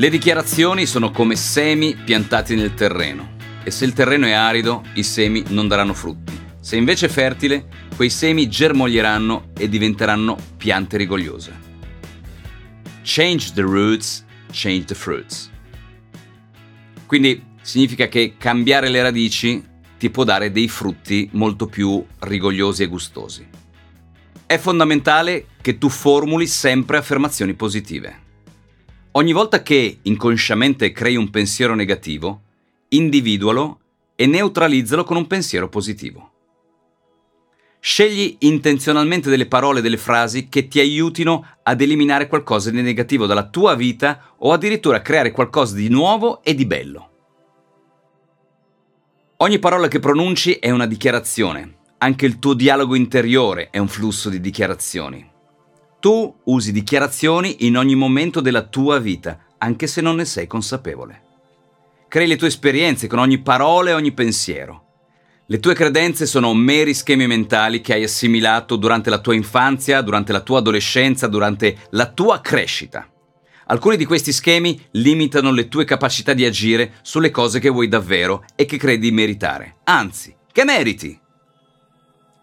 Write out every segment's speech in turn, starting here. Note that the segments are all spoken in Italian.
Le dichiarazioni sono come semi piantati nel terreno e se il terreno è arido i semi non daranno frutti. Se invece è fertile, quei semi germoglieranno e diventeranno piante rigogliose. Change the roots, change the fruits. Quindi significa che cambiare le radici ti può dare dei frutti molto più rigogliosi e gustosi. È fondamentale che tu formuli sempre affermazioni positive. Ogni volta che inconsciamente crei un pensiero negativo, individualo e neutralizzalo con un pensiero positivo. Scegli intenzionalmente delle parole, delle frasi che ti aiutino ad eliminare qualcosa di negativo dalla tua vita o addirittura creare qualcosa di nuovo e di bello. Ogni parola che pronunci è una dichiarazione, anche il tuo dialogo interiore è un flusso di dichiarazioni. Tu usi dichiarazioni in ogni momento della tua vita, anche se non ne sei consapevole. Crei le tue esperienze con ogni parola e ogni pensiero. Le tue credenze sono meri schemi mentali che hai assimilato durante la tua infanzia, durante la tua adolescenza, durante la tua crescita. Alcuni di questi schemi limitano le tue capacità di agire sulle cose che vuoi davvero e che credi meritare. Anzi, che meriti!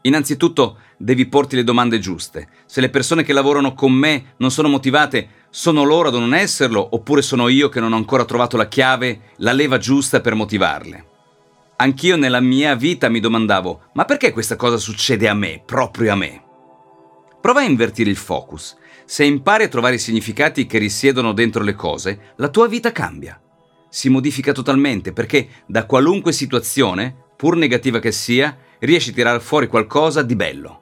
Innanzitutto devi porti le domande giuste. Se le persone che lavorano con me non sono motivate, sono loro ad non esserlo oppure sono io che non ho ancora trovato la chiave, la leva giusta per motivarle? Anch'io nella mia vita mi domandavo, ma perché questa cosa succede a me, proprio a me? Prova a invertire il focus. Se impari a trovare i significati che risiedono dentro le cose, la tua vita cambia. Si modifica totalmente perché da qualunque situazione, pur negativa che sia, riesci a tirare fuori qualcosa di bello.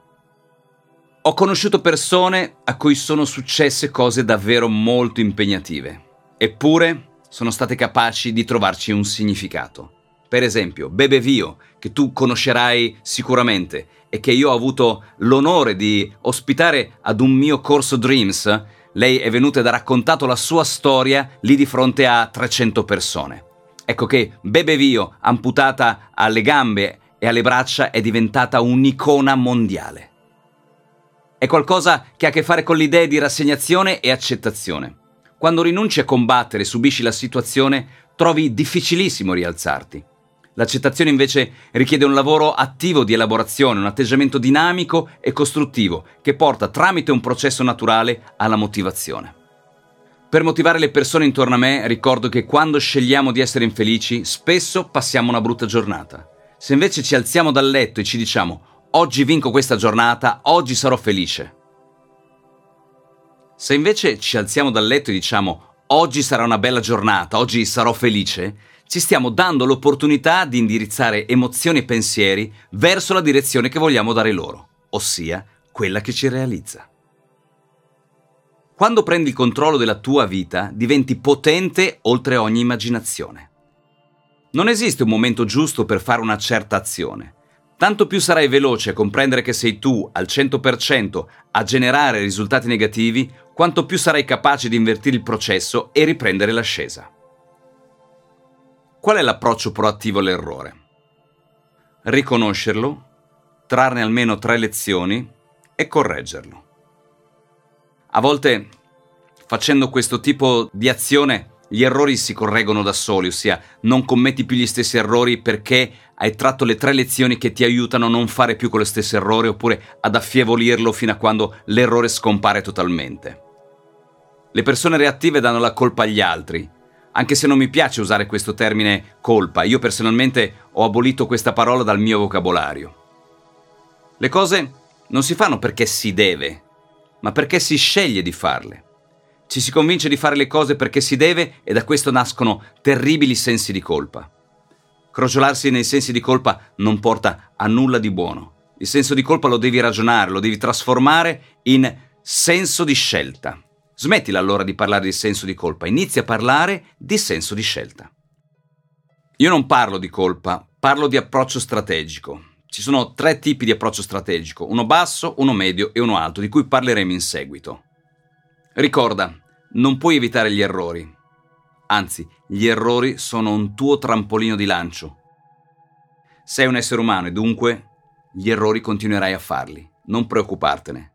Ho conosciuto persone a cui sono successe cose davvero molto impegnative, eppure sono state capaci di trovarci un significato. Per esempio, Bebe Vio, che tu conoscerai sicuramente e che io ho avuto l'onore di ospitare ad un mio corso Dreams, lei è venuta ed ha raccontato la sua storia lì di fronte a 300 persone. Ecco che Bebe Vio, amputata alle gambe e alle braccia è diventata un'icona mondiale. È qualcosa che ha a che fare con l'idea di rassegnazione e accettazione. Quando rinunci a combattere e subisci la situazione, trovi difficilissimo rialzarti. L'accettazione invece richiede un lavoro attivo di elaborazione, un atteggiamento dinamico e costruttivo che porta tramite un processo naturale alla motivazione. Per motivare le persone intorno a me ricordo che quando scegliamo di essere infelici spesso passiamo una brutta giornata. Se invece ci alziamo dal letto e ci diciamo oggi vinco questa giornata, oggi sarò felice. Se invece ci alziamo dal letto e diciamo oggi sarà una bella giornata, oggi sarò felice, ci stiamo dando l'opportunità di indirizzare emozioni e pensieri verso la direzione che vogliamo dare loro, ossia quella che ci realizza. Quando prendi il controllo della tua vita, diventi potente oltre ogni immaginazione. Non esiste un momento giusto per fare una certa azione. Tanto più sarai veloce a comprendere che sei tu al 100% a generare risultati negativi, quanto più sarai capace di invertire il processo e riprendere l'ascesa. Qual è l'approccio proattivo all'errore? Riconoscerlo, trarne almeno tre lezioni e correggerlo. A volte, facendo questo tipo di azione, gli errori si correggono da soli, ossia non commetti più gli stessi errori perché hai tratto le tre lezioni che ti aiutano a non fare più quello stesso errore oppure ad affievolirlo fino a quando l'errore scompare totalmente. Le persone reattive danno la colpa agli altri, anche se non mi piace usare questo termine colpa, io personalmente ho abolito questa parola dal mio vocabolario. Le cose non si fanno perché si deve, ma perché si sceglie di farle. Ci si convince di fare le cose perché si deve e da questo nascono terribili sensi di colpa. Crogiolarsi nei sensi di colpa non porta a nulla di buono. Il senso di colpa lo devi ragionare, lo devi trasformare in senso di scelta. Smettila allora di parlare di senso di colpa, inizia a parlare di senso di scelta. Io non parlo di colpa, parlo di approccio strategico. Ci sono tre tipi di approccio strategico, uno basso, uno medio e uno alto, di cui parleremo in seguito. Ricorda, non puoi evitare gli errori. Anzi, gli errori sono un tuo trampolino di lancio. Sei un essere umano e dunque gli errori continuerai a farli. Non preoccupartene.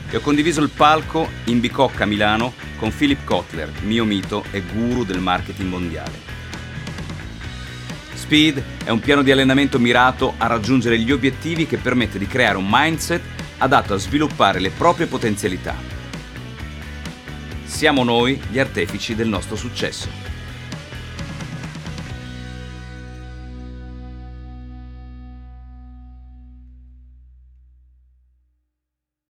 e ho condiviso il palco in Bicocca, Milano, con Philip Kotler, mio mito e guru del marketing mondiale. Speed è un piano di allenamento mirato a raggiungere gli obiettivi che permette di creare un mindset adatto a sviluppare le proprie potenzialità. Siamo noi gli artefici del nostro successo.